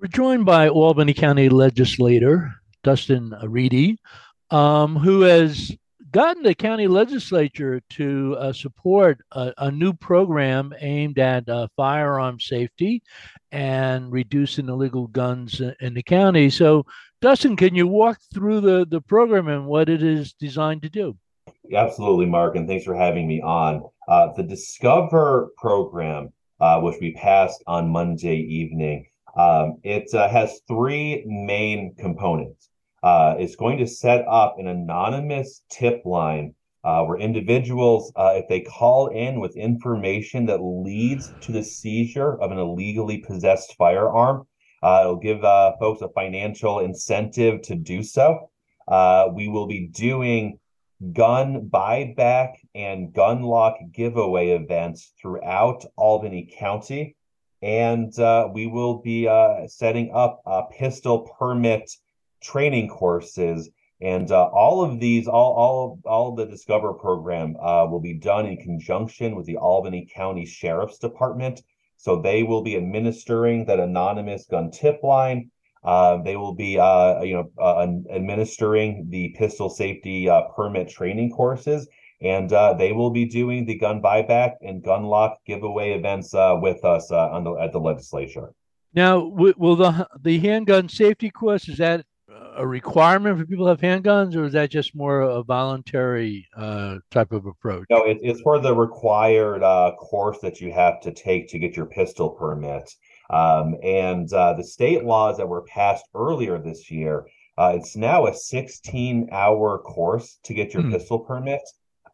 We're joined by Albany County legislator Dustin Reilly, um, who has gotten the county legislature to uh, support a, a, new program aimed at uh, firearm safety and reducing illegal guns in the county. So, Dustin, can you walk through the, the program and what it is designed to do? Absolutely, Mark, and thanks for having me on. Uh, the Discover program, uh, which we passed on Monday evening, um, it uh, has three main components. Uh, it's going to set up an anonymous tip line uh, where individuals, uh, if they call in with information that leads to the seizure of an illegally possessed firearm, uh, it'll give uh, folks a financial incentive to do so. we will be doing gun buyback and gun lock giveaway events throughout Albany County and uh, we will be uh, setting up uh, pistol permit training courses. And uh, all of these, all all all the Discover program uh, will be done in conjunction with the Albany County Sheriff's Department. So they will be administering that anonymous gun tip line. Uh, they will be, you know, administering the pistol safety permit training courses, and uh, they will be doing the gun buyback and gun lock giveaway events uh, with us uh, on the at the legislature. Now, will the the handgun safety course is that a requirement for people to have handguns, or is that just more a voluntary uh, type of approach? No, it, it's for the required uh, course that you have to take to get your pistol permit. Um, and uh, the state laws that were passed earlier this year, it's now a 16 hour course to get your hmm. pistol permit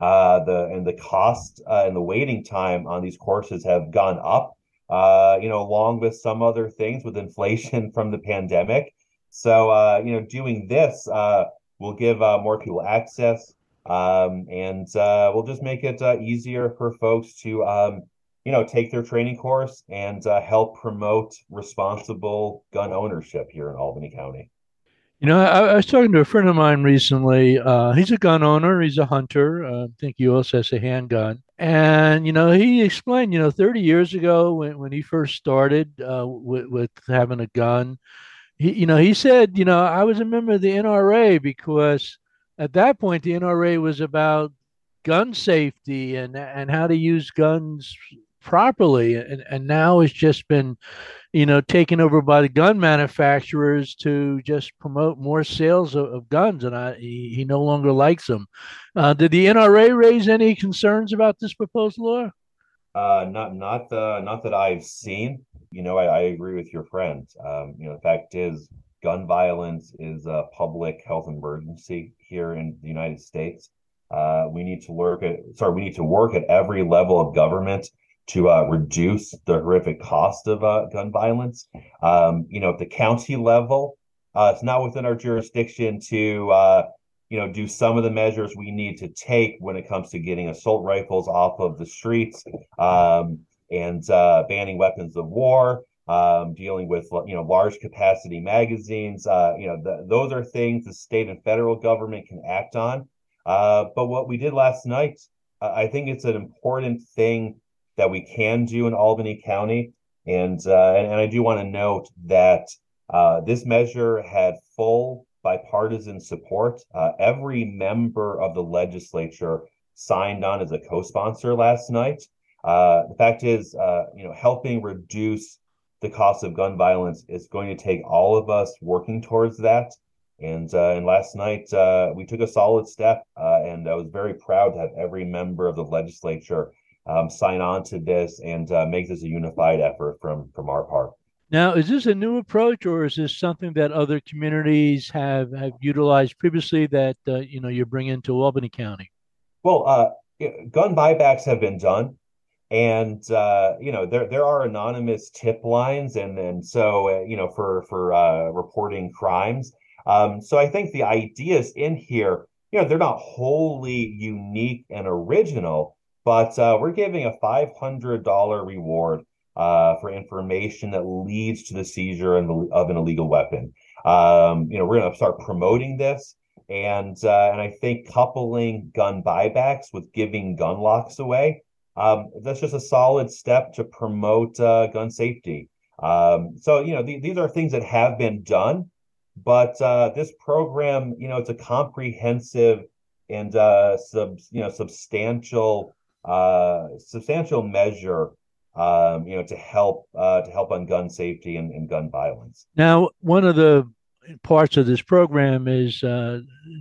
uh, the and the cost uh, and the waiting time on these courses have gone up. Uh, you know, along with some other things with inflation from the pandemic. So, uh, you know, doing this uh, will give uh, more people access, um, and uh, will just make it uh, easier for folks to, um, you know, take their training course and uh, help promote responsible gun ownership here in Albany County. You know, I, I, was talking to a friend of mine recently. Uh, he's a gun owner. He's a hunter. Uh, I think he also has a handgun. And you know, he explained, you know, 30 years ago when, when he first started uh, with, with having a gun, he, you know, he said, you know, I was a member of the NRA because at that point the NRA was about gun safety and and how to use guns properly and, and now it's just been you know taken over by the gun manufacturers to just promote more sales of, of guns and I, he, he, no longer likes them uh, did the nra raise any concerns about this proposed law uh, not not uh, not that i've seen. You know i, I agree with your friend um, you know the fact is gun violence is a public health emergency here in the united states. Uh, we need to work at sorry we need to work at every level of government to uh, reduce the horrific cost of uh, gun violence. Um, you know, at the county level, uh, it's not within our jurisdiction to, uh, you know, do some of the measures we need to take when it comes to getting assault rifles off of the streets um, and uh, banning weapons of war. Um, dealing with you know large capacity magazines, uh, you know those are things the state and federal government can act on. but what we did last night, I think it's an important thing that we can do in Albany County. And, uh, and, and, I do want to note that uh, this measure had full bipartisan support. Uh, every member of the legislature signed on as a co-sponsor last night. Uh, the fact is, uh, you know, helping reduce the cost of gun violence is going to take all of us working towards that. And uh, and last night we took a solid step, and I was very proud to have every member of the legislature um, sign on to this and uh, make this a unified effort from from our part. Now, is this a new approach, or is this something that other communities have have utilized previously that uh, you know you're bringing to Albany County? Well, uh, gun buybacks have been done, and uh, you know there there are anonymous tip lines, and and so uh, you know for for uh, reporting crimes. Um, so I think the ideas in here, you know, they're not wholly unique and original, but uh, we're giving a $500 reward uh, for information that leads to the seizure of an illegal weapon. Um, you know, we're going to start promoting this, and uh, and I think coupling gun buybacks with giving gun locks away. Um, that's just a solid step to promote uh, gun safety. Um, so you know th- these are things that have been done, but uh, this program, you know, it's a comprehensive and uh, sub you know substantial uh, substantial measure um, you know to help uh, to help on gun safety and, and gun violence. Now, one of the parts of this program is uh,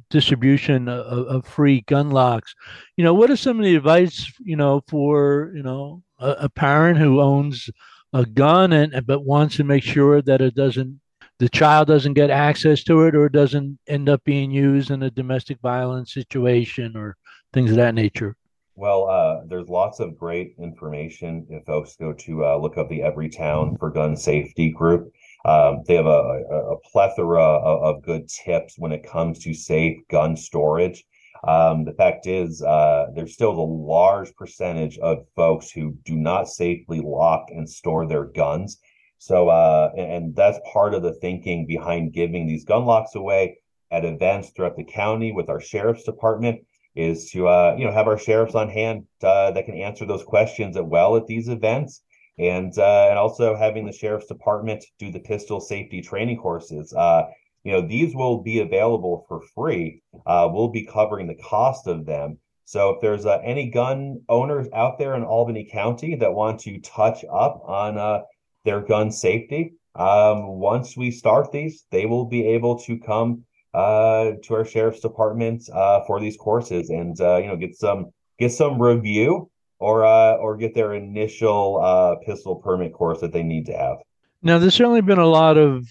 distribution of, of, free gun locks. You know, what are some of the advice you know for you know a, a parent who owns a gun and but wants to make sure that it doesn't the child doesn't get access to it or doesn't end up being used in a domestic violence situation or things of that nature? Well, uh, there's lots of great information if folks go to uh, look up the Everytown for Gun Safety group. Um, they have a, a, a plethora of, of, good tips when it comes to safe gun storage. Um, the fact is, uh, there's still a large percentage of folks who do not safely lock and store their guns. So, uh, and that's part of the thinking behind giving these gun locks away at events throughout the county with our sheriff's department is to, uh, you know, have our sheriffs on hand uh, that can answer those questions at well at these events. And, uh, and also having the sheriff's department do the pistol safety training courses. Uh, you know, these will be available for free. Uh, we'll be covering the cost of them. So if there's uh, any gun owners out there in Albany County that want to touch up on their gun safety. Um, once we start these, they will be able to come uh, to our sheriff's department uh, for these courses and uh, you know get some get some review or uh, or get their initial uh, pistol permit course that they need to have. Now, there's certainly been a lot of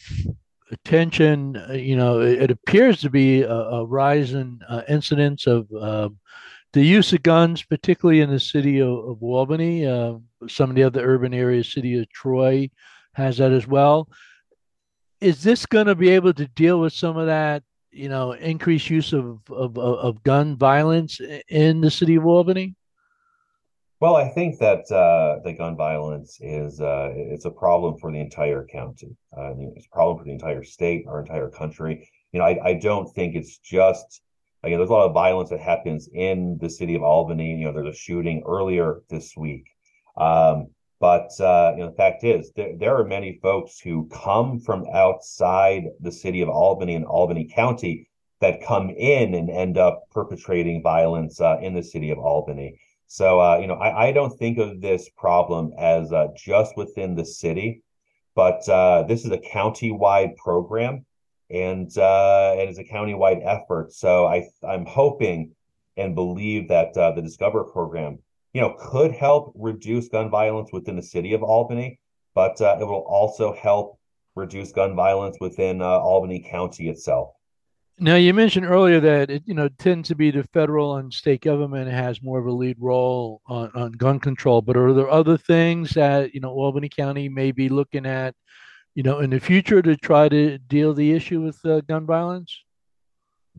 attention. Uh, you know, it, it appears to be a, a rise in incidents of um, the use of guns, particularly in the city of, of Albany. Uh, some of the other urban areas, city of Troy, has that as well. Is this going to be able to deal with some of that, you know, increased use of, of, of gun violence in the city of Albany? Well, I think that uh, the gun violence is uh, it's a problem for the entire county. Uh, it's a problem for the entire state, our entire country. You know, I, I don't think it's just Again, there's a lot of violence that happens in the city of Albany. You know, there's a shooting earlier this week. Um, but uh, you know, the fact is, there, there are many folks who come from outside the city of Albany and Albany County that come in and end up perpetrating violence uh, in the city of Albany. So, uh, you know, I, I, don't think of this problem as uh, just within the city, but uh, this is a county-wide program and uh, it's a countywide effort. So I I'm hoping and believe that the Discover program, you know, could help reduce gun violence within the city of Albany, but uh, it will also help reduce gun violence within uh, Albany County itself. Now you mentioned earlier that it you know tends to be the federal and state government has more of a lead role on, on gun control, but are there other things that you know Albany County may be looking at you know, in the future to try to deal the issue with uh, gun violence?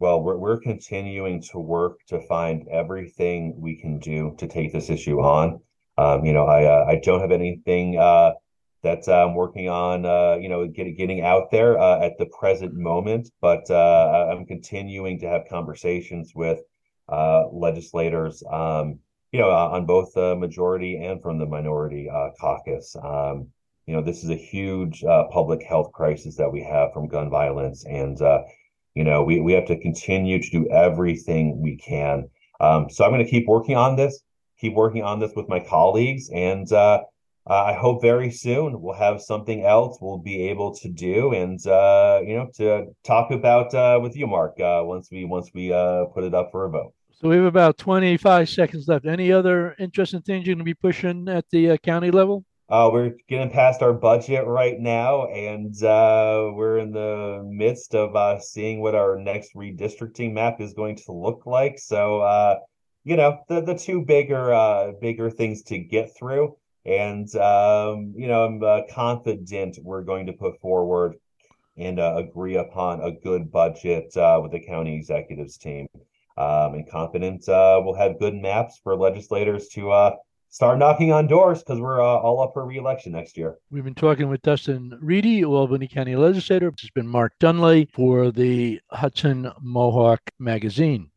Well, we're we're continuing to work to find everything we can do to take this issue on. Um, you know, I uh, I don't have anything uh, that I'm working on. Uh, you know, getting getting out there uh, at the present moment, but uh, I'm continuing to have conversations with uh, legislators. Um, you know, on both the majority and from the minority caucus. Um, you know, this is a huge uh, public health crisis that we have from gun violence, and uh, you know, we we have to continue to do everything we can. Um, so I'm going to keep working on this, keep working on this with my colleagues, and uh, I hope very soon we'll have something else we'll be able to do, and uh, you know, to talk about uh, with you, Mark, uh, once we once we put it up for a vote. So we have about 25 seconds left. Any other interesting things you're going to be pushing at the county level? Uh, we're getting past our budget right now, and uh, we're in the midst of uh, seeing what our next redistricting map is going to look like. So, uh, you know, the the two bigger uh, bigger things to get through, and um, you know, I'm uh, confident we're going to put forward and agree upon a good budget with the county executives team. Um, and confident we'll have good maps for legislators to start knocking on doors because we're uh, all up for reelection next year. We've been talking with Dustin Reilly, Albany County Legislator. This has been Mark Dunlea for the Hudson Mohawk Magazine.